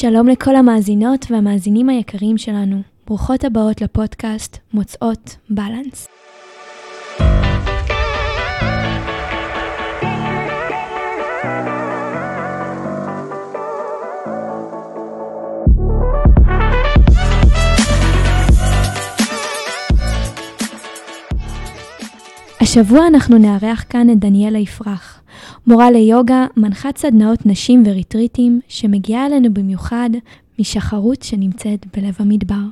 שלום לכל המאזינות והמאזינים היקרים שלנו. ברוכות הבאות לפודקאסט מוצאות בלנס. השבוע אנחנו נארח כאן את דניאלה יפרח, מורה ליוגה, מנחת סדנאות נשים וריטריטים, שמגיעה אלינו במיוחד משחרות שנמצאת בלב המדבר.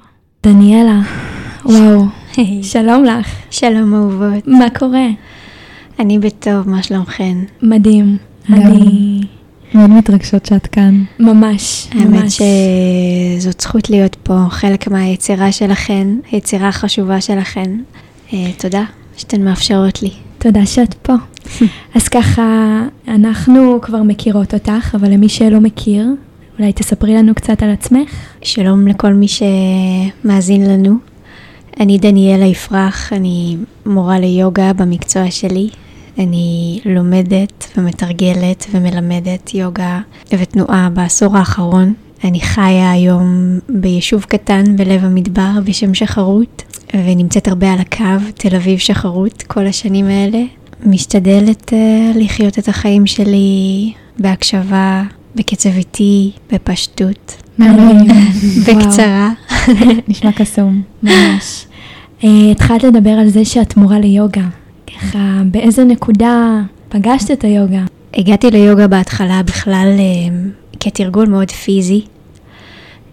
דניאלה, וואו, שלום לך. שלום אהובות. מה קורה? אני בטוב, מה שלומכן? מדהים. אני מאוד מתרגשות שאת כאן. ממש, האמת ממש. שזאת זכות להיות פה, חלק מהיצירה שלכן, היצירה החשובה שלכן. אה, תודה שאתן מאפשרות לי. תודה שאת פה. אז ככה, אנחנו כבר מכירות אותך, אבל למי שלא מכיר, אולי תספרי לנו קצת על עצמך. שלום לכל מי שמאזין לנו. אני דניאלה יפרח, אני מורה ליוגה במקצוע שלי. אני לומדת ומתרגלת ומלמדת יוגה ותנועה בעשור האחרון. אני חיה היום ביישוב קטן בלב המדבר בשם שחרות, ונמצאת הרבה על הקו, תל אביב שחרות, כל השנים האלה. משתדלת uh, לחיות את החיים שלי בהקשבה, בקצב איטי, בפשטות. בקצרה. נשמע קסום. ממש. אה, התחלת לדבר על זה שאת מורה ליוגה. ככה, באיזה נקודה פגשת את היוגה? הגעתי ליוגה בהתחלה בכלל אה, כתרגול מאוד פיזי.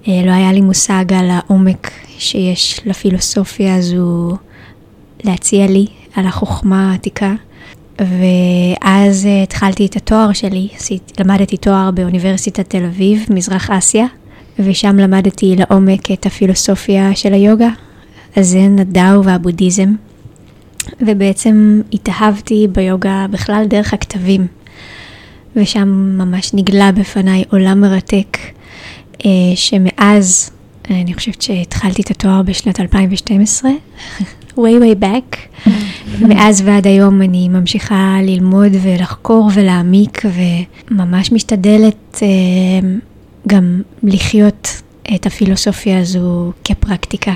אה, לא היה לי מושג על העומק שיש לפילוסופיה הזו להציע לי, על החוכמה העתיקה. ואז אה, התחלתי את התואר שלי, למדתי תואר באוניברסיטת תל אביב, מזרח אסיה, ושם למדתי לעומק את הפילוסופיה של היוגה, הזן, הדאו והבודהיזם. ובעצם התאהבתי ביוגה בכלל דרך הכתבים. ושם ממש נגלה בפניי עולם מרתק, אה, שמאז, אני חושבת שהתחלתי את התואר בשנת 2012, way way back, מאז ועד היום אני ממשיכה ללמוד ולחקור ולהעמיק, וממש משתדלת אה, גם לחיות את הפילוסופיה הזו כפרקטיקה.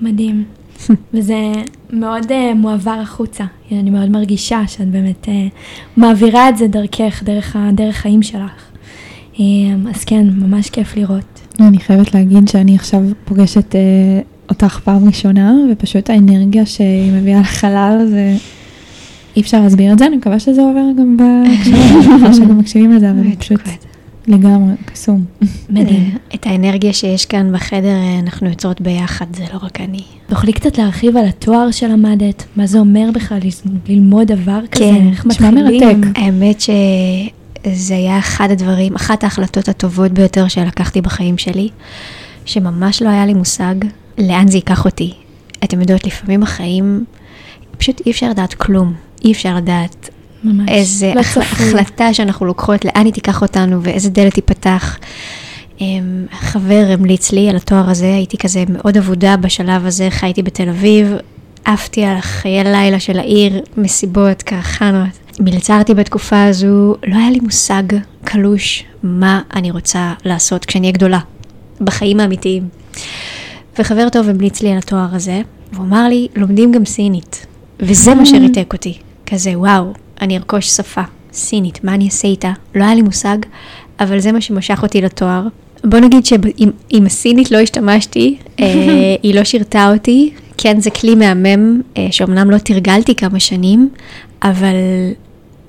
מדהים. וזה מאוד uh, מועבר החוצה. אני מאוד מרגישה שאת באמת uh, מעבירה את זה דרכך, דרך הדרך חיים שלך. Um, אז כן, ממש כיף לראות. אני חייבת להגיד שאני עכשיו פוגשת אה, אותך פעם ראשונה, ופשוט האנרגיה שהיא מביאה לחלל זה... אי אפשר להסביר את זה, אני מקווה שזה עובר גם בהקשבה, שגם מקשיבים לזה, אבל פשוט לגמרי קסום. מדהים. את האנרגיה שיש כאן בחדר אה, אנחנו יוצרות ביחד, זה לא רק אני. תוכלי קצת להרחיב על התואר שלמדת? מה זה אומר בכלל ללמוד דבר כזה? כן, איך מתחילים? האמת שזה היה אחד הדברים, אחת ההחלטות הטובות ביותר שלקחתי בחיים שלי, שממש לא היה לי מושג לאן זה ייקח אותי. אתם יודעות, לפעמים בחיים פשוט אי אפשר לדעת כלום. אי אפשר לדעת ממש. איזה לא החל-. החלטה שאנחנו לוקחות, לאן היא תיקח אותנו ואיזה דלת תיפתח. אמ, חבר המליץ לי על התואר הזה, הייתי כזה מאוד אבודה בשלב הזה, חייתי בתל אביב, עפתי על חיי לילה של העיר, מסיבות, קרחנות. מלצרתי בתקופה הזו, לא היה לי מושג קלוש מה אני רוצה לעשות כשאני אהיה גדולה, בחיים האמיתיים. וחבר טוב המליץ לי על התואר הזה, והוא אמר לי, לומדים גם סינית. וזה מה שריתק אותי. כזה, וואו, אני ארכוש שפה סינית, מה אני אעשה איתה? לא היה לי מושג, אבל זה מה שמשך אותי לתואר. בוא נגיד שעם הסינית לא השתמשתי, אה, היא לא שירתה אותי. כן, זה כלי מהמם, אה, שאומנם לא תרגלתי כמה שנים, אבל,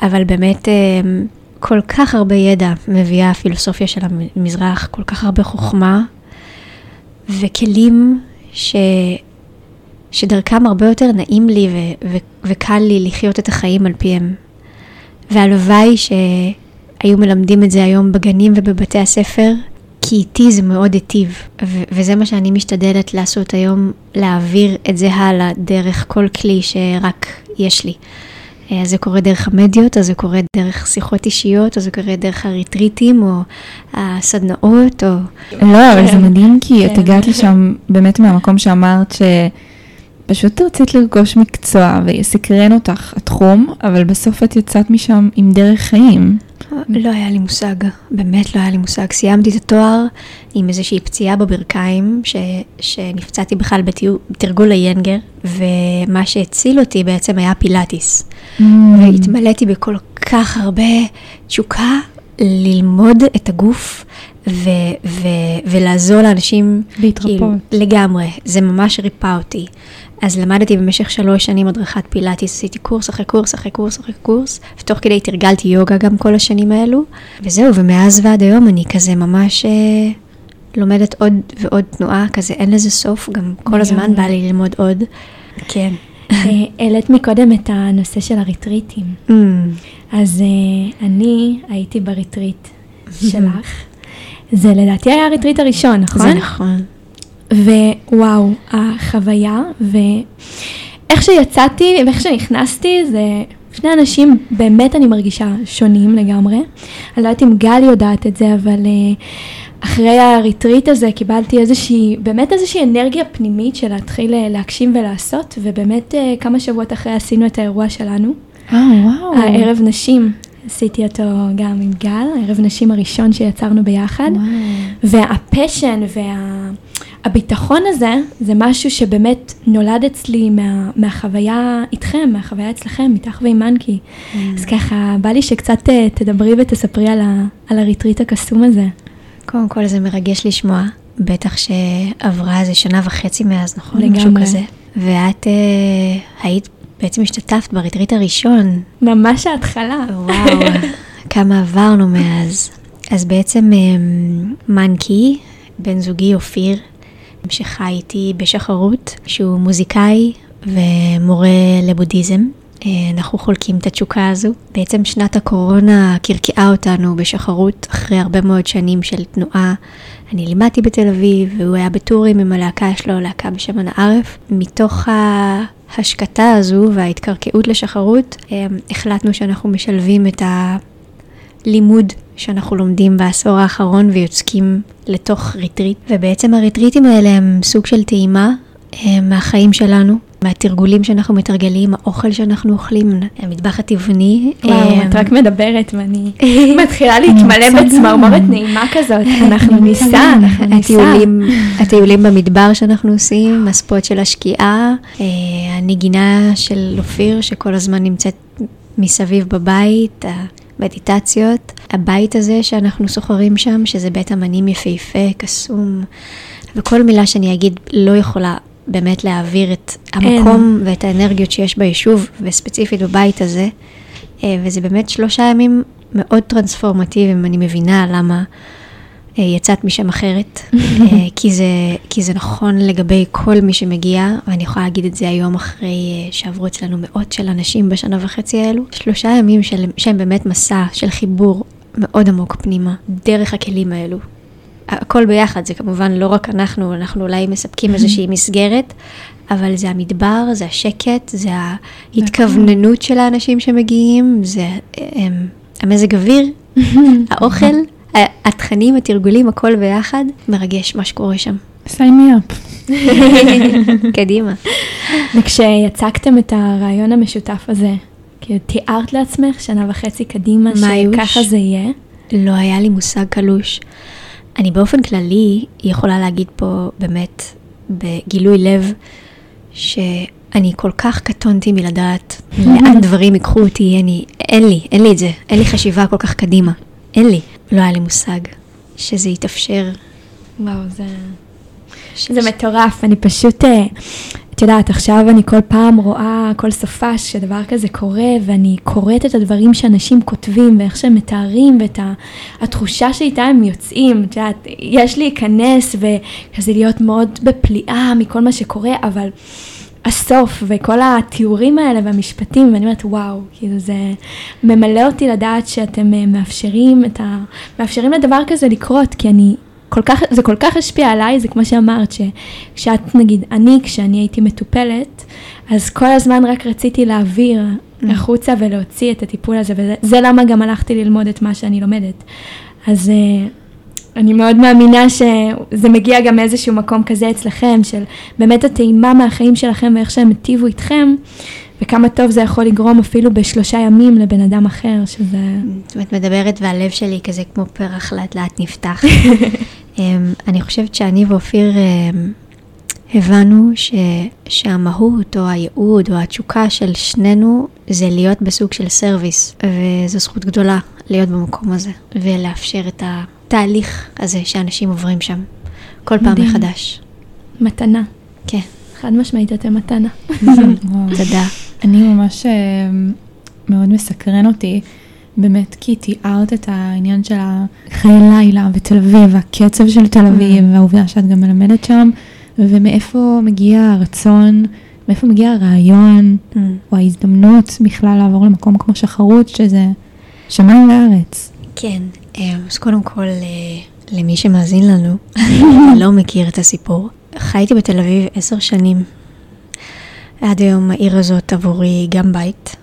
אבל באמת אה, כל כך הרבה ידע מביאה הפילוסופיה של המזרח, כל כך הרבה חוכמה, וכלים ש... שדרכם הרבה יותר נעים לי ו- ו- וקל לי לחיות את החיים על פיהם. והלוואי שהיו מלמדים את זה היום בגנים ובבתי הספר, כי איתי זה מאוד היטיב. ו- וזה מה שאני משתדלת לעשות היום, להעביר את זה הלאה דרך כל כלי שרק יש לי. אה, אז זה קורה דרך המדיות, אז זה קורה דרך שיחות אישיות, או זה קורה דרך הריטריטים, או הסדנאות, או... לא, אבל זה מדהים כי את כן. הגעת לשם באמת מהמקום שאמרת שפשוט רצית לרכוש מקצוע ויסקרן אותך התחום, אבל בסוף את יצאת משם עם דרך חיים. לא היה לי מושג, באמת לא היה לי מושג. סיימתי את התואר עם איזושהי פציעה בברכיים, ש, שנפצעתי בכלל בתרגול היינגר, ומה שהציל אותי בעצם היה פילאטיס. Mm. והתמלאתי בכל כך הרבה תשוקה ללמוד את הגוף ו- ו- ולעזור לאנשים. להתרפות. כאילו, לגמרי, זה ממש ריפא אותי. אז למדתי במשך שלוש שנים הדרכת פילאטיס, עשיתי קורס אחרי קורס אחרי קורס אחרי קורס, ותוך כדי תרגלתי יוגה גם כל השנים האלו, וזהו, ומאז ועד היום אני כזה ממש אה, לומדת עוד ועוד תנועה, כזה אין לזה סוף, גם כל הזמן בא לי ללמוד עוד. כן. אה, העלית מקודם את הנושא של הריטריטים. ממ. אז אה, אני הייתי בריטריט שלך. זה לדעתי היה הריטריט הראשון, נכון? זה נכון. ווואו, החוויה, ואיך שיצאתי ואיך שנכנסתי, זה שני אנשים באמת אני מרגישה שונים לגמרי. אני לא יודעת אם גל יודעת את זה, אבל uh, אחרי הריטריט הזה קיבלתי איזושהי, באמת איזושהי אנרגיה פנימית של להתחיל uh, להגשים ולעשות, ובאמת uh, כמה שבועות אחרי עשינו את האירוע שלנו. אה, וואו. הערב נשים. עשיתי אותו גם עם גל, הערב נשים הראשון שיצרנו ביחד. וואו. וה passion והביטחון וה, הזה, זה משהו שבאמת נולד אצלי מה, מהחוויה איתכם, מהחוויה אצלכם, איתך ועם מנקי. ממ. אז ככה, בא לי שקצת אה, תדברי ותספרי על, ה, על הריטריט הקסום הזה. קודם כל זה מרגש לשמוע, בטח שעברה איזה שנה וחצי מאז, נכון? לגמרי. משהו כזה. ואת אה, היית בעצם השתתפת בריטריט הראשון. ממש ההתחלה. וואו, כמה עברנו מאז. אז בעצם אמ, מנקי, בן זוגי אופיר, שחי איתי בשחרות, שהוא מוזיקאי ומורה לבודהיזם. אה, אנחנו חולקים את התשוקה הזו. בעצם שנת הקורונה קרקעה אותנו בשחרות אחרי הרבה מאוד שנים של תנועה. אני לימדתי בתל אביב והוא היה בטורים עם הלהקה שלו, להקה בשם אנא ערף. מתוך ההשקטה הזו וההתקרקעות לשחרות, אה, החלטנו שאנחנו משלבים את הלימוד שאנחנו לומדים בעשור האחרון ויוצקים לתוך ריטריט. ובעצם הריטריטים האלה הם סוג של טעימה אה, מהחיים שלנו, מהתרגולים שאנחנו מתרגלים, האוכל שאנחנו אוכלים, המטבח הטבעוני. וואו, אה, את רק מדברת ואני מתחילה להתמלא בצמרמורת נעימה כזאת. אנחנו ניסע, אנחנו ניסע. הטיולים במדבר שאנחנו עושים, הספוט של השקיעה, אה, הנגינה של אופיר שכל הזמן נמצאת מסביב בבית. המדיטציות, הבית הזה שאנחנו סוחרים שם, שזה בית אמנים יפהפה, קסום, וכל מילה שאני אגיד לא יכולה באמת להעביר את המקום אין. ואת האנרגיות שיש ביישוב, וספציפית בבית הזה. אה, וזה באמת שלושה ימים מאוד טרנספורמטיביים, אני מבינה למה אה, יצאת משם אחרת, אה, כי, זה, כי זה נכון לגבי כל מי שמגיע, ואני יכולה להגיד את זה היום אחרי שעברו אצלנו מאות של אנשים בשנה וחצי האלו. שלושה ימים של, שהם באמת מסע של חיבור מאוד עמוק פנימה, דרך הכלים האלו. הכל ביחד, זה כמובן לא רק אנחנו, אנחנו אולי מספקים איזושהי מסגרת, אבל זה המדבר, זה השקט, זה ההתכווננות של האנשים שמגיעים, זה הם, המזג אוויר, האוכל, התכנים, התרגולים, הכל ביחד, מרגש מה שקורה שם. סיימי אפ. קדימה. וכשיצקתם את הרעיון המשותף הזה, כאילו תיארת לעצמך שנה וחצי קדימה, שככה זה יהיה? לא היה לי מושג קלוש. אני באופן כללי יכולה להגיד פה באמת בגילוי לב, שאני כל כך קטונתי מלדעת לאן דברים ייקחו אותי, אני, אין לי, אין לי את זה, אין לי חשיבה כל כך קדימה, אין לי, לא היה לי מושג שזה יתאפשר. וואו, זה... ש... זה מטורף, אני פשוט, אה, את יודעת, עכשיו אני כל פעם רואה, כל סופש שדבר כזה קורה, ואני קוראת את הדברים שאנשים כותבים, ואיך שהם מתארים, ואת התחושה שאיתה הם יוצאים. את יודעת, יש להיכנס וכזה להיות מאוד בפליאה מכל מה שקורה, אבל הסוף וכל התיאורים האלה והמשפטים, ואני אומרת, וואו, כאילו זה ממלא אותי לדעת שאתם אה, מאפשרים את ה... מאפשרים לדבר כזה לקרות, כי אני כל כך, זה כל כך השפיע עליי, זה כמו שאמרת, שכשאת, נגיד, אני, כשאני הייתי מטופלת, אז כל הזמן רק רציתי להעביר mm. החוצה ולהוציא את הטיפול הזה, וזה למה גם הלכתי ללמוד את מה שאני לומדת. אז uh, אני מאוד מאמינה שזה מגיע גם מאיזשהו מקום כזה אצלכם, של באמת הטעימה מהחיים שלכם ואיך שהם היטיבו איתכם, וכמה טוב זה יכול לגרום אפילו בשלושה ימים לבן אדם אחר, שזה... זאת אומרת, מדברת והלב שלי כזה כמו פרח לאט לאט נפתח. אמ, אני חושבת שאני ואופיר אמ, הבנו ש, שהמהות או הייעוד או התשוקה של שנינו זה להיות בסוג של סרוויס, וזו זכות גדולה להיות במקום הזה, ולאפשר את התהליך הזה שאנשים עוברים שם, כל פעם מדהים. מחדש. מתנה. כן. חד משמעית אתם מתנה. וואו. תודה. אני ממש אה, מאוד מסקרן אותי, באמת כי תיארת את העניין של החיי לילה בתל אביב, והקצב של תל אביב, והעובדה שאת גם מלמדת שם, ומאיפה מגיע הרצון, מאיפה מגיע הרעיון, Mm. או ההזדמנות בכלל לעבור למקום כמו שחרות, שזה שמיים וארץ. כן, אה, אז קודם כל, אה, למי שמאזין לנו, לא מכיר את הסיפור, חייתי בתל אביב עשר שנים. עד היום העיר הזאת עבורי גם בית.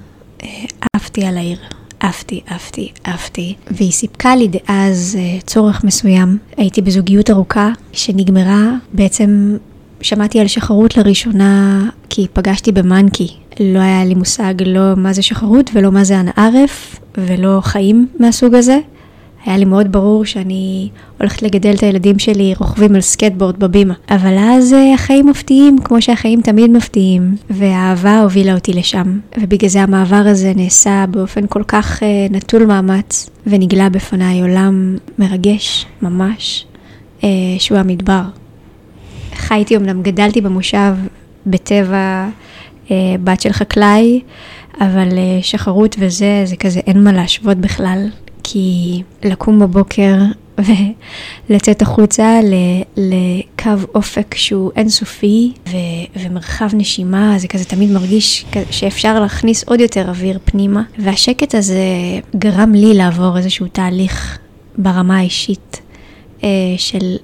אה, עפתי על העיר, עפתי, עפתי, עפתי, והיא סיפקה לי דאז אה, צורך מסוים. הייתי בזוגיות ארוכה שנגמרה, בעצם שמעתי על שחרות לראשונה כי פגשתי במאנקי. לא היה לי מושג לא מה זה שחרות ולא מה זה אנערף ולא חיים מהסוג הזה. היה לי מאוד ברור שאני הולכת לגדל את הילדים שלי רוכבים על סקייטבורד בבימה. אבל אז אה, החיים מפתיעים, כמו שהחיים תמיד מפתיעים, והאהבה הובילה אותי לשם. ובגלל זה המעבר הזה נעשה באופן כל כך אה, נטול מאמץ, ונגלה בפניי עולם מרגש, ממש, אה, שהוא המדבר. חייתי אמנם, גדלתי במושב בטבע אה, בת של חקלאי, אבל אה, שחרות וזה, זה כזה אין מה להשוות בכלל, כי לקום בבוקר ולצאת החוצה לקו אופק שהוא אינסופי ו- ומרחב נשימה, זה כזה תמיד מרגיש שאפשר להכניס עוד יותר אוויר פנימה, והשקט הזה גרם לי לעבור איזשהו תהליך ברמה האישית אה, של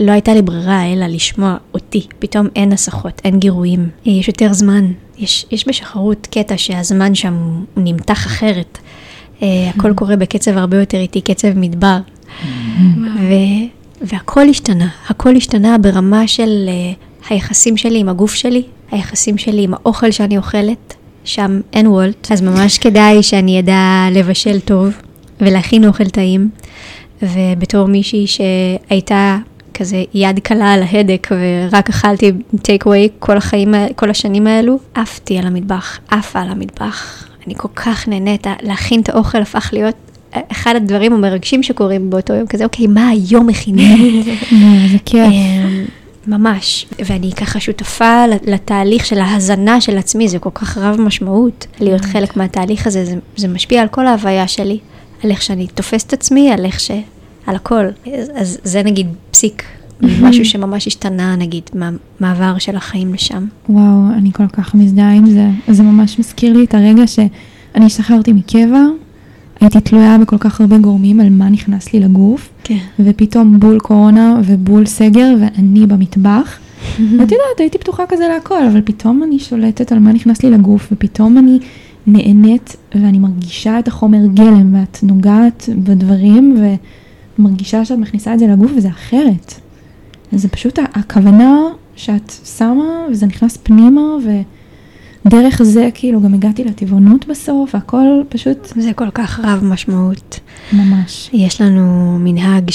לא הייתה לי ברירה אלא לשמוע אותי. פתאום אין הסחות, אין גירויים, יש יותר זמן. יש, יש בשחרות קטע שהזמן שם נמתח אחרת. אה, הכל קורה בקצב הרבה יותר איטי, קצב מדבר. ו, והכל השתנה, הכל השתנה ברמה של אה, היחסים שלי עם הגוף שלי, היחסים שלי עם האוכל שאני אוכלת, שם אין וולט, אז ממש כדאי שאני אדע לבשל טוב ולהכין אוכל טעים. ובתור מישהי שהייתה כזה יד קלה על ההדק ורק אכלתי טייק אווי כל החיים, כל השנים האלו, עפתי על המטבח, עפה על המטבח. אני כל כך נהנית, להכין את האוכל הפך להיות אחד הדברים המרגשים שקורים באותו יום, כזה, אוקיי, מה היום מכינים? זה כיף. אמ, ממש, ואני ככה שותפה לתהליך של ההזנה של עצמי, זה כל כך רב משמעות להיות חלק מהתהליך הזה, זה, זה משפיע על כל ההוויה שלי, על איך שאני תופסת עצמי, על איך ש... על הכל. אז, אז זה נגיד פסיק, משהו שממש השתנה נגיד מהמעבר של החיים לשם. וואו, אני כל כך מזדהה עם זה. זה ממש מזכיר לי את הרגע שאני השתחררתי מקבע, הייתי תלויה בכל כך הרבה גורמים על מה נכנס לי לגוף, כן. ופתאום בול קורונה ובול סגר ואני במטבח. ואת יודעת, הייתי פתוחה כזה להכל, אבל פתאום אני שולטת על מה נכנס לי לגוף, ופתאום אני נהנית ואני מרגישה את החומר גלם, ואת נוגעת בדברים ומרגישה שאת מכניסה את זה לגוף וזה אחרת. זה פשוט הכוונה שאת שמה וזה נכנס פנימה ודרך זה כאילו גם הגעתי לטבעונות בסוף והכל פשוט זה כל כך רב משמעות. ממש. יש לנו מנהג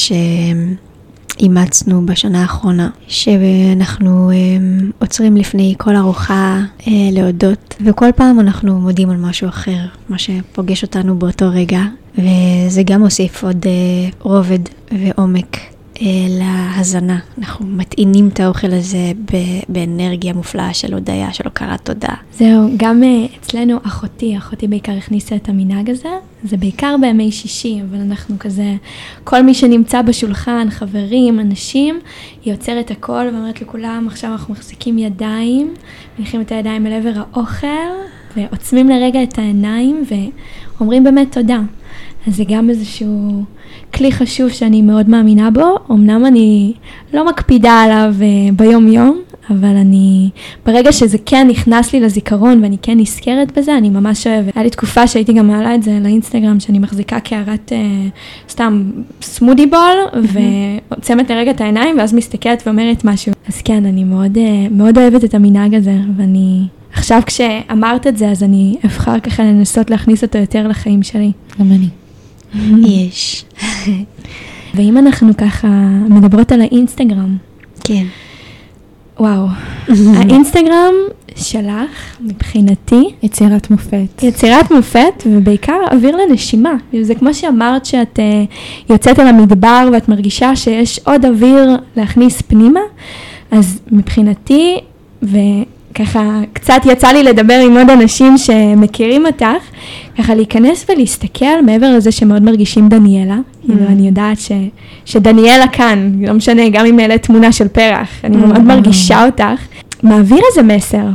שאימצנו בשנה האחרונה, שאנחנו אמ, עוצרים לפני כל ארוחה אה, להודות, וכל פעם אנחנו מודים על משהו אחר, מה שפוגש אותנו באותו רגע, וזה גם מוסיף עוד אה, רובד ועומק. להזנה, אנחנו מטעינים את האוכל הזה באנרגיה מופלאה של הודיה, של הוקרת תודה. זהו, גם אה, אצלנו אחותי, אחותי בעיקר הכניסה את המנהג הזה, זה בעיקר בימי שישי, אבל אנחנו כזה, כל מי שנמצא בשולחן, חברים, אנשים, היא עוצרת הכל ואומרת לכולם, עכשיו אנחנו מחזיקים ידיים, מניחים את הידיים אל עבר האוכל, ועוצמים לרגע את העיניים, ואומרים באמת תודה. אז זה גם איזשהו כלי חשוב שאני מאוד מאמינה בו, אמנם אני לא מקפידה עליו אה, ביום-יום, אבל אני, ברגע שזה כן נכנס לי לזיכרון ואני כן נזכרת בזה, אני ממש אוהבת. היה לי תקופה שהייתי גם מעלה את זה לאינסטגרם, שאני מחזיקה קערת אה, סתם סמודי בול, ועוצמת לרגע את העיניים, ואז מסתכלת ואומרת משהו. אז כן, אני מאוד, אה, מאוד אוהבת את המנהג הזה, ואני עכשיו כשאמרת את זה, אז אני אבחר ככה לנסות להכניס אותו יותר לחיים שלי. גם אני. יש. ואם אנחנו ככה מדברות על האינסטגרם, כן. וואו, האינסטגרם שלך, מבחינתי, יצירת מופת. יצירת מופת ובעיקר אוויר לנשימה. זה כמו שאמרת שאת uh, יוצאת אל המדבר ואת מרגישה שיש עוד אוויר להכניס פנימה, אז מבחינתי, וככה קצת יצא לי לדבר עם עוד אנשים שמכירים אותך, ככה להיכנס ולהסתכל מעבר לזה שמאוד מרגישים דניאלה, כאילו Mm. אני יודעת ש, שדניאלה כאן, לא משנה, גם אם אעלה תמונה של פרח, אני Mm. מאוד מרגישה אותך, מעביר איזה מסר.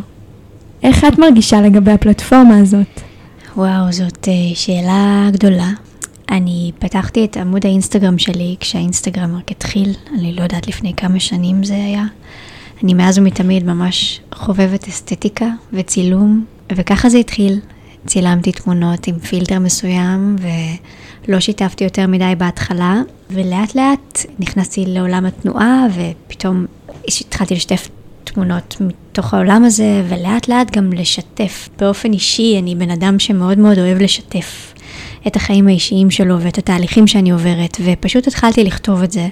איך את מרגישה לגבי הפלטפורמה הזאת? וואו, זאת אה, שאלה גדולה. אני פתחתי את עמוד האינסטגרם שלי כשהאינסטגרם רק התחיל, אני לא יודעת לפני כמה שנים זה היה. אני מאז ומתמיד ממש חובבת אסתטיקה וצילום, וככה זה התחיל. צילמתי תמונות עם פילטר מסוים, ולא שיתפתי יותר מדי בהתחלה, ולאט לאט נכנסתי לעולם התנועה, ופתאום התחלתי לשתף תמונות מתוך העולם הזה, ולאט לאט גם לשתף. באופן אישי, אני בן אדם שמאוד מאוד אוהב לשתף את החיים האישיים שלו ואת התהליכים שאני עוברת, ופשוט התחלתי לכתוב את זה.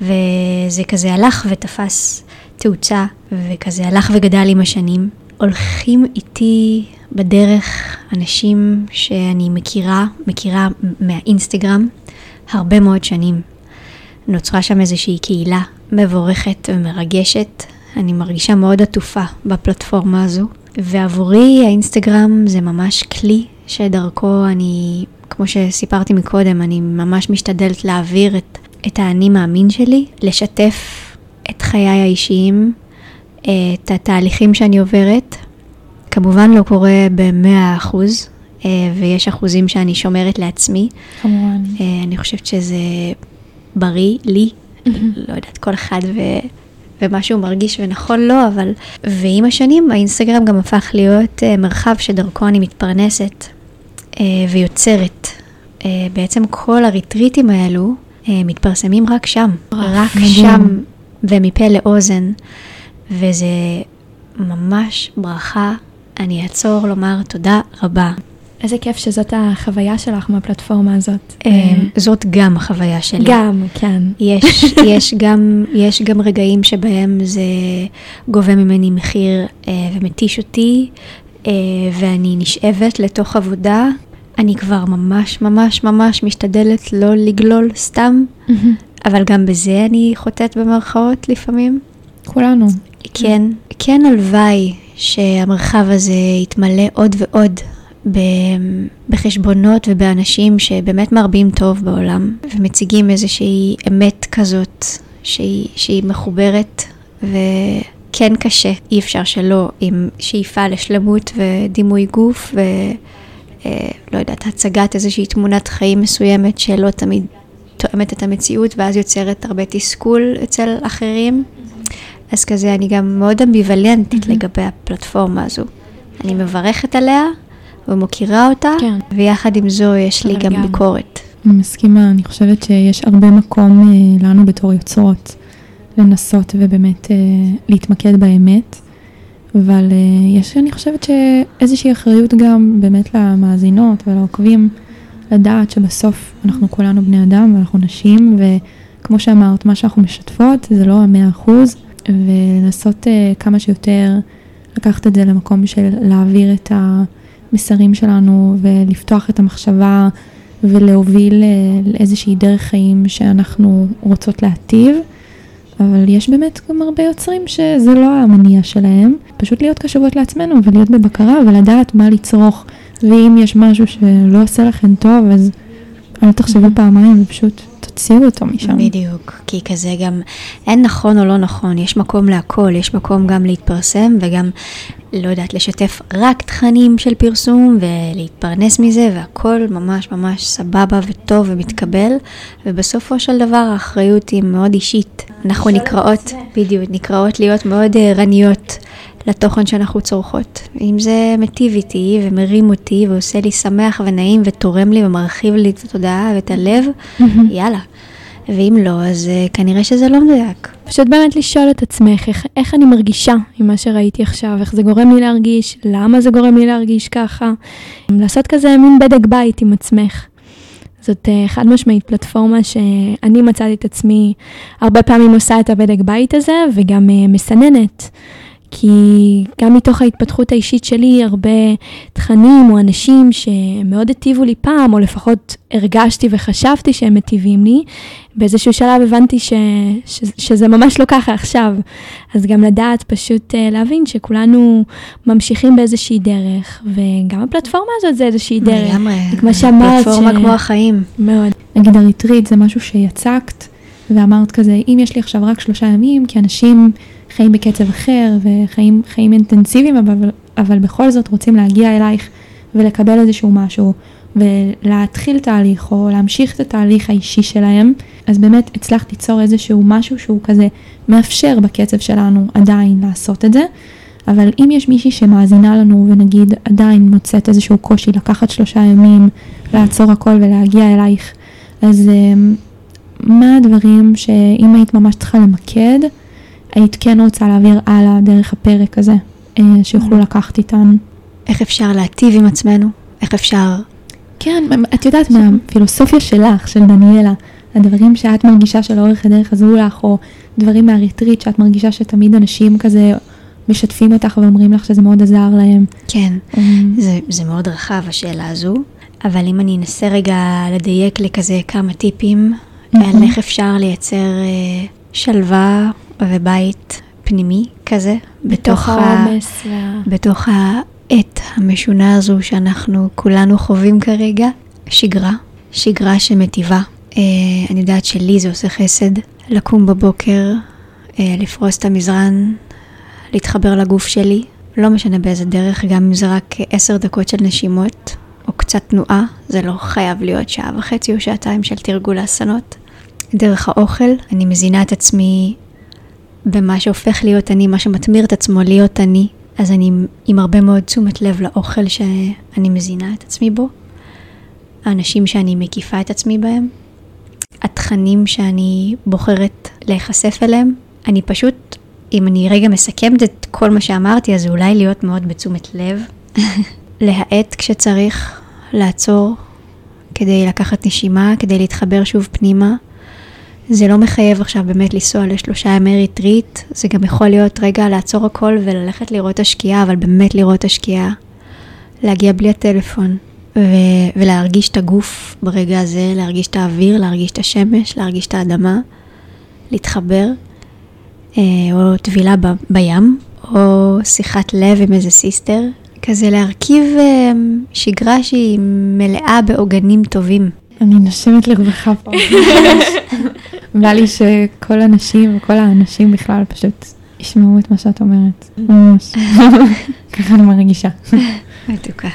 וזה כזה הלך ותפס תאוצה, וכזה הלך וגדל עם השנים. הולכים איתי בדרך אנשים שאני מכירה, מכירה מהאינסטגרם, הרבה מאוד שנים. נוצרה שם איזושהי קהילה מבורכת ומרגשת. אני מרגישה מאוד עטופה בפלטפורמה הזו. ועבורי האינסטגרם זה ממש כלי שדרכו אני, כמו שסיפרתי מקודם, אני ממש משתדלת להעביר את, את האני מאמין שלי, לשתף את חיי האישיים, את התהליכים שאני עוברת. כמובן לא קורה במאה אחוז, אה, ויש אחוזים שאני שומרת לעצמי. כמובן. אה, אני חושבת שזה בריא לי, לא יודעת, כל אחד ו... ומה שהוא מרגיש ונכון לו, אבל... ועם השנים האינסטגרם גם הפך להיות uh, מרחב שדרכו אני מתפרנסת ויוצרת. בעצם כל הריטריטים האלו מתפרסמים רק שם, רק מדהים. שם ומפה לאוזן, וזה ממש ברכה. אני אעצור לומר תודה רבה. איזה כיף שזאת החוויה שלך מהפלטפורמה הזאת. Uh, זאת גם החוויה שלי. גם, כן. יש, יש, גם, יש גם רגעים שבהם זה גובה ממני מחיר אה, ומתיש אותי, אה, ואני נשאבת לתוך עבודה. אני כבר ממש ממש ממש משתדלת לא לגלול סתם, אבל גם בזה אני חוטאת במרכאות לפעמים. כולנו. כן, כן הלוואי שהמרחב הזה יתמלא עוד ועוד בחשבונות ובאנשים שבאמת מרבים טוב בעולם ומציגים איזושהי אמת כזאת שהיא, שהיא מחוברת וכן קשה, אי אפשר שלא עם שאיפה לשלמות ודימוי גוף ולא יודעת, הצגת איזושהי תמונת חיים מסוימת שלא תמיד תואמת את המציאות ואז יוצרת הרבה תסכול אצל אחרים. אז כזה אני גם מאוד אמביוולנטית לגבי הפלטפורמה הזו. אני מברכת עליה ומוקירה אותה, כן. ויחד עם זו יש לי גם גם. ביקורת. אני מסכימה, אני חושבת שיש הרבה מקום אה, לנו בתור יוצרות לנסות ובאמת אה, להתמקד באמת, אבל אה, יש, אני חושבת שאיזושהי אחריות גם באמת למאזינות ולעוקבים, לדעת שבסוף אנחנו כולנו בני אדם ואנחנו נשים, וכמו שאמרת, מה שאנחנו משתפות זה לא המאה אחוז, ולנסות אה, כמה שיותר לקחת את זה למקום של להעביר את המסרים שלנו ולפתוח את המחשבה ולהוביל אה, לאיזושהי דרך חיים שאנחנו רוצות להטיב. אבל יש באמת גם הרבה יוצרים שזה לא המניע שלהם, פשוט להיות קשובות לעצמנו ולהיות בבקרה ולדעת מה לצרוך. ואם יש משהו שלא עושה לכם טוב, אז אל תחשבו פעמיים ופשוט תוציאו אותו משם. בדיוק, כי כזה גם אין נכון או לא נכון, יש מקום להכל, יש מקום גם להתפרסם וגם, לא יודעת, לשתף רק תכנים של פרסום ולהתפרנס מזה והכל ממש ממש סבבה וטוב ומתקבל, ובסופו של דבר האחריות היא מאוד אישית. אנחנו נקראות, בדיוק, נקראות להיות מאוד אה, ערניות לתוכן שאנחנו צורכות. אם זה מטיב איתי ומרים אותי ועושה לי שמח ונעים ותורם לי ומרחיב לי את התודעה ואת הלב, יאללה. ואם לא, אז uh, כנראה שזה לא מדויק. פשוט באמת לשאול את עצמך איך, איך אני מרגישה עם מה שראיתי עכשיו, איך זה גורם לי להרגיש, למה זה גורם לי להרגיש ככה. לעשות כזה מין בדק בית עם עצמך. זאת uh, חד משמעית פלטפורמה שאני מצאתי את עצמי הרבה פעמים עושה את הבדק בית הזה וגם uh, מסננת. כי גם מתוך ההתפתחות האישית שלי, הרבה תכנים או אנשים שמאוד הטיבו לי פעם, או לפחות הרגשתי וחשבתי שהם מטיבים לי, באיזשהו שלב הבנתי ש, ש, שזה ממש לא ככה עכשיו. אז גם לדעת פשוט uh, להבין שכולנו ממשיכים באיזושהי דרך, וגם הפלטפורמה הזאת זה איזושהי דרך. לגמרי, כמו שאמרת. פלטפורמה ש... כמו החיים. מאוד. נגיד הריטריט זה משהו שיצקת, ואמרת כזה, אם יש לי עכשיו רק שלושה ימים, כי אנשים... חיים בקצב אחר וחיים חיים אינטנסיביים, אבל, אבל בכל זאת רוצים להגיע אלייך ולקבל איזשהו משהו ולהתחיל תהליך או להמשיך את התהליך האישי שלהם, אז באמת הצלחת ליצור איזשהו משהו שהוא כזה מאפשר בקצב שלנו עדיין לעשות את זה. אבל אם יש מישהי שמאזינה לנו ונגיד עדיין מוצאת איזשהו קושי לקחת שלושה ימים, לעצור הכל ולהגיע אלייך, אז אמ, מה הדברים שאם היית ממש צריכה למקד, היית כן רוצה להעביר הלאה דרך הפרק הזה, אה, שיוכלו לקחת איתן. איך אפשר להטיב עם עצמנו? איך אפשר... כן, את יודעת מהפילוסופיה שלך, של דניאלה, הדברים שאת מרגישה שלאורך הדרך עזרו לך, או דברים מהריטריט שאת מרגישה שתמיד אנשים כזה משתפים אותך ואומרים לך שזה מאוד עזר להם. כן, um, זה, זה מאוד רחב השאלה הזו, אבל אם אני אנסה רגע לדייק לכזה כמה טיפים. על איך אפשר לייצר uh, שלווה ובית פנימי כזה, בתוך העומס. ה... בתוך העת המשונה הזו שאנחנו כולנו חווים כרגע, שגרה, שגרה שמטיבה. אה, אני יודעת שלי זה עושה חסד, לקום בבוקר, אה, לפרוס את המזרן, להתחבר לגוף שלי, לא משנה באיזה דרך, גם אם זה רק עשר דקות של נשימות, או קצת תנועה, זה לא חייב להיות שעה וחצי או שעתיים של תרגול האסונות. דרך האוכל, אני מזינה את עצמי במה שהופך להיות אני, מה שמתמיר את עצמו להיות אני, אז אני עם הרבה מאוד תשומת לב לאוכל שאני מזינה את עצמי בו, האנשים שאני מקיפה את עצמי בהם, התכנים שאני בוחרת להיחשף אליהם. אני פשוט, אם אני רגע מסכמת את כל מה שאמרתי, אז אולי להיות מאוד בתשומת לב, להאט כשצריך, לעצור, כדי לקחת נשימה, כדי להתחבר שוב פנימה. זה לא מחייב עכשיו באמת לנסוע לשלושה ימי ריטריט, זה גם יכול להיות רגע לעצור הכל וללכת לראות השקיעה, אבל באמת לראות השקיעה. להגיע בלי הטלפון, ו- ולהרגיש את הגוף ברגע הזה, להרגיש את האוויר, להרגיש את השמש, להרגיש את האדמה, להתחבר, אה, או טבילה ב- בים, או שיחת לב עם איזה sister, כזה להרכיב אה, שגרה שהיא מלאה בעוגנים טובים. אני נושמת לרווחה פה. בא לי שכל הנשים וכל האנשים בכלל פשוט ישמעו את מה שאת אומרת. ממש. ככה אני מרגישה. מתוקה.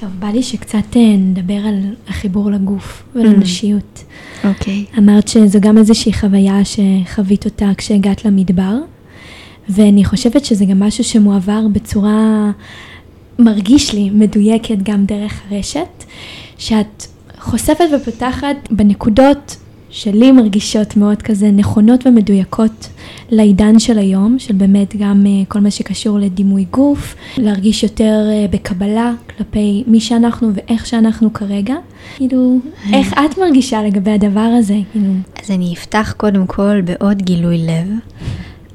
טוב, בא לי שקצת אה, נדבר על החיבור לגוף ולנשיות. אוקיי. אמרת שזו גם איזושהי חוויה שחווית אותה כשהגעת למדבר, ואני חושבת שזה גם משהו שמועבר בצורה, מרגיש לי, מדויקת גם דרך הרשת, שאת חושפת ופותחת בנקודות שלי מרגישות מאוד כזה נכונות ומדויקות לעידן של היום, של באמת גם uh, כל מה שקשור לדימוי גוף, להרגיש יותר uh, בקבלה כלפי מי שאנחנו ואיך שאנחנו כרגע. כאילו, איך את מרגישה לגבי הדבר הזה? כאילו. אז אני אפתח קודם כל בעוד גילוי לב,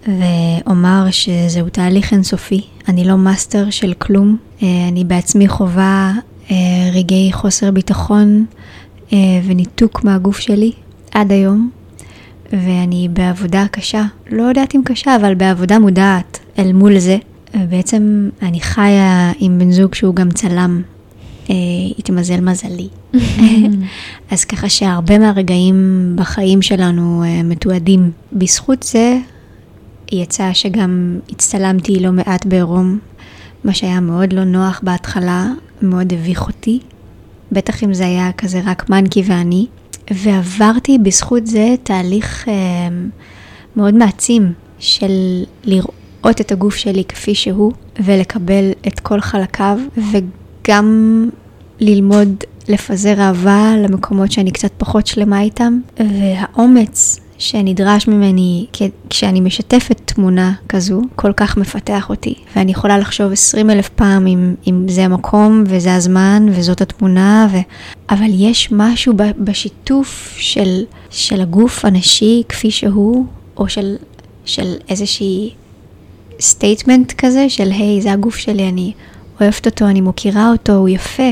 ואומר שזהו תהליך אינסופי. אני לא master של כלום, אני בעצמי חווה רגעי חוסר ביטחון וניתוק מהגוף שלי. עד היום, ואני בעבודה קשה, לא יודעת אם קשה, אבל בעבודה מודעת אל מול זה. בעצם אני חיה עם בן זוג שהוא גם צלם, אה, התמזל מזלי. אז ככה שהרבה מהרגעים בחיים שלנו אה, מתועדים. בזכות זה יצא שגם הצטלמתי לא מעט בעירום, מה שהיה מאוד לא נוח בהתחלה, מאוד הביך אותי. בטח אם זה היה כזה רק מנקי ואני. ועברתי בזכות זה תהליך אה, מאוד מעצים של לראות את הגוף שלי כפי שהוא ולקבל את כל חלקיו וגם ללמוד לפזר אהבה למקומות שאני קצת פחות שלמה איתם, והאומץ שנדרש ממני כשאני משתפת תמונה כזו, כל כך מפתח אותי. ואני יכולה לחשוב עשרים אלף פעם אם, אם זה המקום וזה הזמן וזאת התמונה, ו... אבל יש משהו בשיתוף של, של הגוף הנשי כפי שהוא, או של, של איזושהי statement כזה של היי, זה הגוף שלי, אני אוהבת אותו, אני מוקירה אותו, הוא יפה,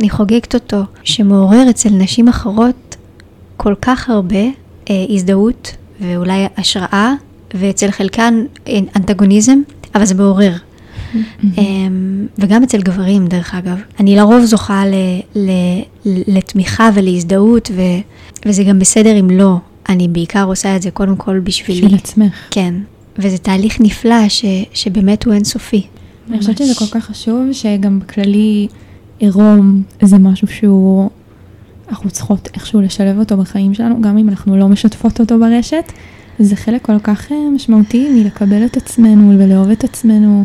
אני חוגגת אותו, שמעורר אצל נשים אחרות כל כך הרבה הזדהות ואולי השראה, ואצל חלקן אה, אנטגוניזם, אבל זה מעורר. אה, וגם אצל גברים, דרך אגב. אני לרוב זוכה ל, ל, לתמיכה ולהזדהות, ו, וזה גם בסדר אם לא. אני בעיקר עושה את זה קודם כל בשבילי. בשביל עצמך. כן. וזה תהליך נפלא ש, שבאמת הוא אינסופי. אני חושבת. שזה כל כך חשוב, שגם בכללי עירום זה משהו שהוא, אנחנו צריכות איכשהו לשלב אותו בחיים שלנו, גם אם אנחנו לא משתפות אותו ברשת. זה חלק כל כך אה, משמעותי מלקבל את עצמנו ולאהוב את עצמנו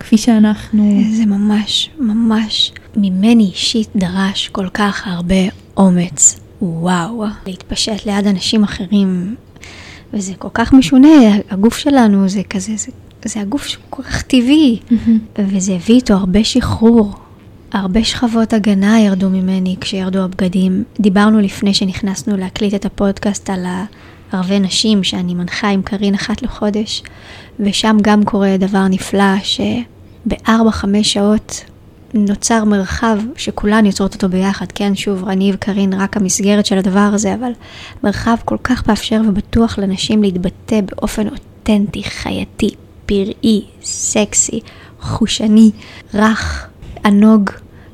כפי שאנחנו. זה ממש, ממש, ממני אישית דרש כל כך הרבה אומץ. וואו, להתפשט ליד אנשים אחרים. וזה כל כך משונה, הגוף שלנו זה כזה, זה, זה הגוף שהוא כל כך טבעי. וזה הביא איתו הרבה שחרור. הרבה שכבות הגנה ירדו ממני כשירדו הבגדים. דיברנו לפני שנכנסנו להקליט את הפודקאסט על ערבי נשים שאני מנחה עם קארין אחת לחודש, ושם גם קורה דבר נפלא שבארבע-חמש שעות נוצר מרחב שכולן יוצרות אותו ביחד, כן, שוב, אני וקארין רק המסגרת של הדבר הזה, אבל מרחב כל כך מאפשר ובטוח לנשים להתבטא באופן אותנטי, חייתי, פראי, סקסי, חושני, רך, ענוג,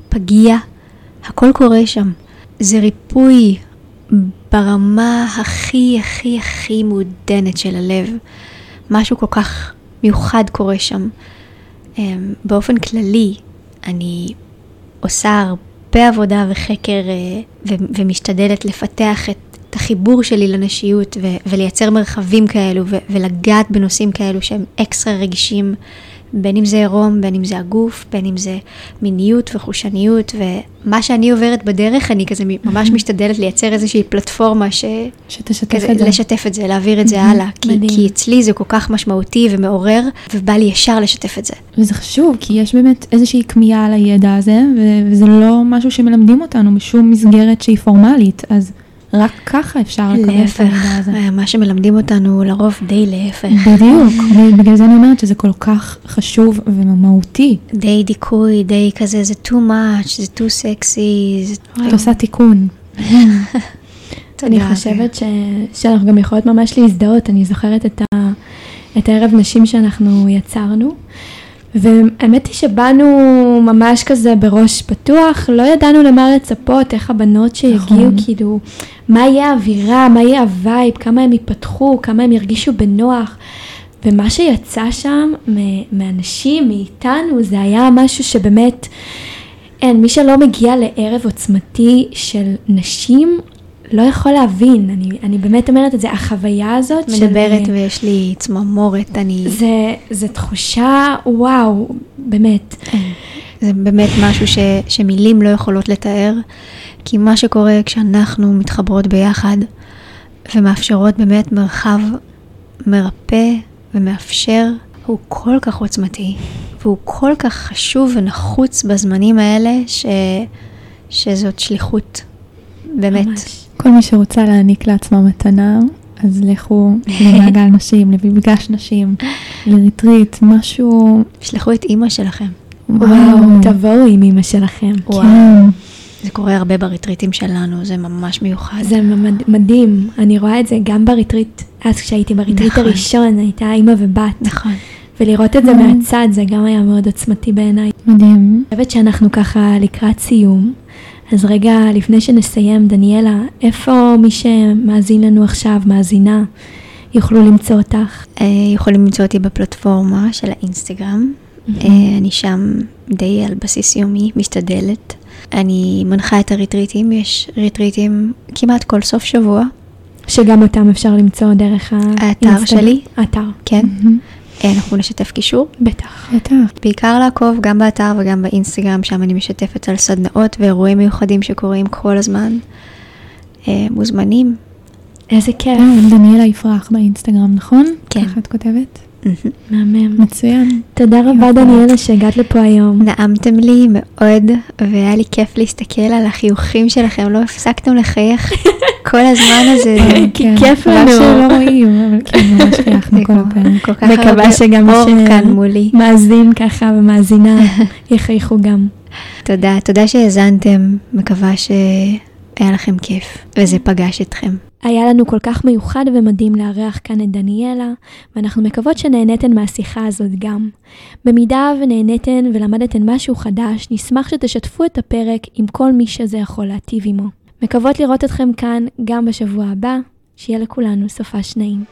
פגיע, הכל קורה שם. זה ריפוי ברמה הכי הכי הכי מעודנת של הלב. משהו כל כך מיוחד קורה שם. אמ, באופן כללי, אני עושה הרבה עבודה וחקר אה, ומשתדלת לפתח את, את החיבור שלי לנשיות ו- ולייצר מרחבים כאלו ו- ולגעת בנושאים כאלו שהם אקסטרה רגישים, בין אם זה עירום, בין אם זה הגוף, בין אם זה מיניות וחושניות, ומה שאני עוברת בדרך, אני כזה ממש משתדלת לייצר איזושהי פלטפורמה ש... שתשתף כזה, את זה. לשתף את זה, להעביר את זה הלאה, כי. כי אצלי זה כל כך משמעותי ומעורר, ובא לי ישר לשתף את זה. וזה חשוב, כי יש באמת איזושהי כמיהה על הידע הזה, וזה לא משהו שמלמדים אותנו בשום מסגרת שהיא פורמלית, אז רק ככה אפשר לקבל את להפך, הידע הזה. אה, מה שמלמדים אותנו לרוב די להפך. בדיוק, ובגלל זה אני אומרת שזה כל כך חשוב ומהותי. די דיכוי, די כזה, זה too much, זה too sexy. את עושה תיקון. אני תודה. חושבת. שאנחנו גם יכולות ממש להזדהות, אני זוכרת. את הערב נשים שאנחנו יצרנו, והאמת היא שבאנו ממש כזה בראש פתוח, לא ידענו למה לצפות, איך הבנות שיגיעו, נכון. כאילו, מה יהיה האווירה, מה יהיה ה vibe, כמה הם ייפתחו, כמה הם ירגישו בנוח. ומה שיצא שם מאנשים, מאיתנו, זה היה משהו שבאמת, אין, מי שלא מגיע לערב עוצמתי של נשים, לא יכול להבין, אני, אני באמת אומרת את זה, החוויה הזאת של... מדברת ויש לי צמרמורת, אני... זה, זה תחושה, וואו, באמת. זה באמת משהו ש, שמילים לא יכולות לתאר, כי מה שקורה כשאנחנו מתחברות ביחד ומאפשרות באמת מרחב מרפא ומאפשר, הוא כל כך עוצמתי, והוא כל כך חשוב ונחוץ בזמנים האלה, ש, שזאת שליחות, באמת. ממש. כל מי שרוצה להעניק לעצמה מתנה, אז לכו למעגל נשים, למפגש נשים, לריטריט, משהו... שלחו את אימא שלכם. וואו, תבואו עם אמא שלכם. כן. זה קורה הרבה בריטריטים שלנו, זה ממש מיוחד. זה ממד- מדהים, אני רואה את זה גם בריטריט, אז כשהייתי בריטריט נכון. הראשון, הייתה אימא ובת, נכון. ולראות את זה מהצד, זה גם היה מאוד עוצמתי בעיניי. מדהים. אני חושבת שאנחנו ככה לקראת סיום, אז רגע לפני שנסיים, דניאלה, איפה מי שמאזין לנו עכשיו, מאזינה, יוכלו למצוא אותך? אה, יכולים למצוא אותי בפלטפורמה של האינסטגרם. אה, אני שם די על בסיס יומי, משתדלת. אני מנחה את הריטריטים, יש ריטריטים כמעט כל סוף שבוע, שגם אותם אפשר למצוא דרך האתר האינסטגרם. שלי. האתר. כן. אה, אנחנו נשתף קישור. בטח. בטח. בעיקר לעקוב גם באתר וגם באינסטגרם, שם אני משתפת על סדנאות ואירועים מיוחדים שקורים כל הזמן. אה, מוזמנים. איזה כיף. כן, דניאלה יפרח באינסטגרם, נכון? כן. ככה את כותבת? מהמם. מצוין. תודה רבה. דניאלה, שהגעת לפה היום. נעמתם לי מאוד, והיה לי כיף להסתכל על החיוכים שלכם, לא הפסקתם לחייך כל הזמן הזה. זה- כי כן, כיף לנו. שלא רואים, אבל כן, ממש חייכנו כל הפרק. כל כך הרבה אור ש- כאן מולי. מאזין ככה ומאזינה, יחייכו גם. תודה, תודה שהאזנתם, מקווה שהיה לכם כיף, וזה פגש אתכם. היה לנו כל כך מיוחד ומדהים לארח כאן את דניאלה, ואנחנו מקוות שנהניתן מהשיחה הזאת גם. במידה ונהניתן ולמדתן משהו חדש, נשמח שתשתפו את הפרק עם כל מי שזה יכול להטיב עמו. מקוות לראות אתכם כאן גם בשבוע הבא, שיהיה לכולנו סופה שניים.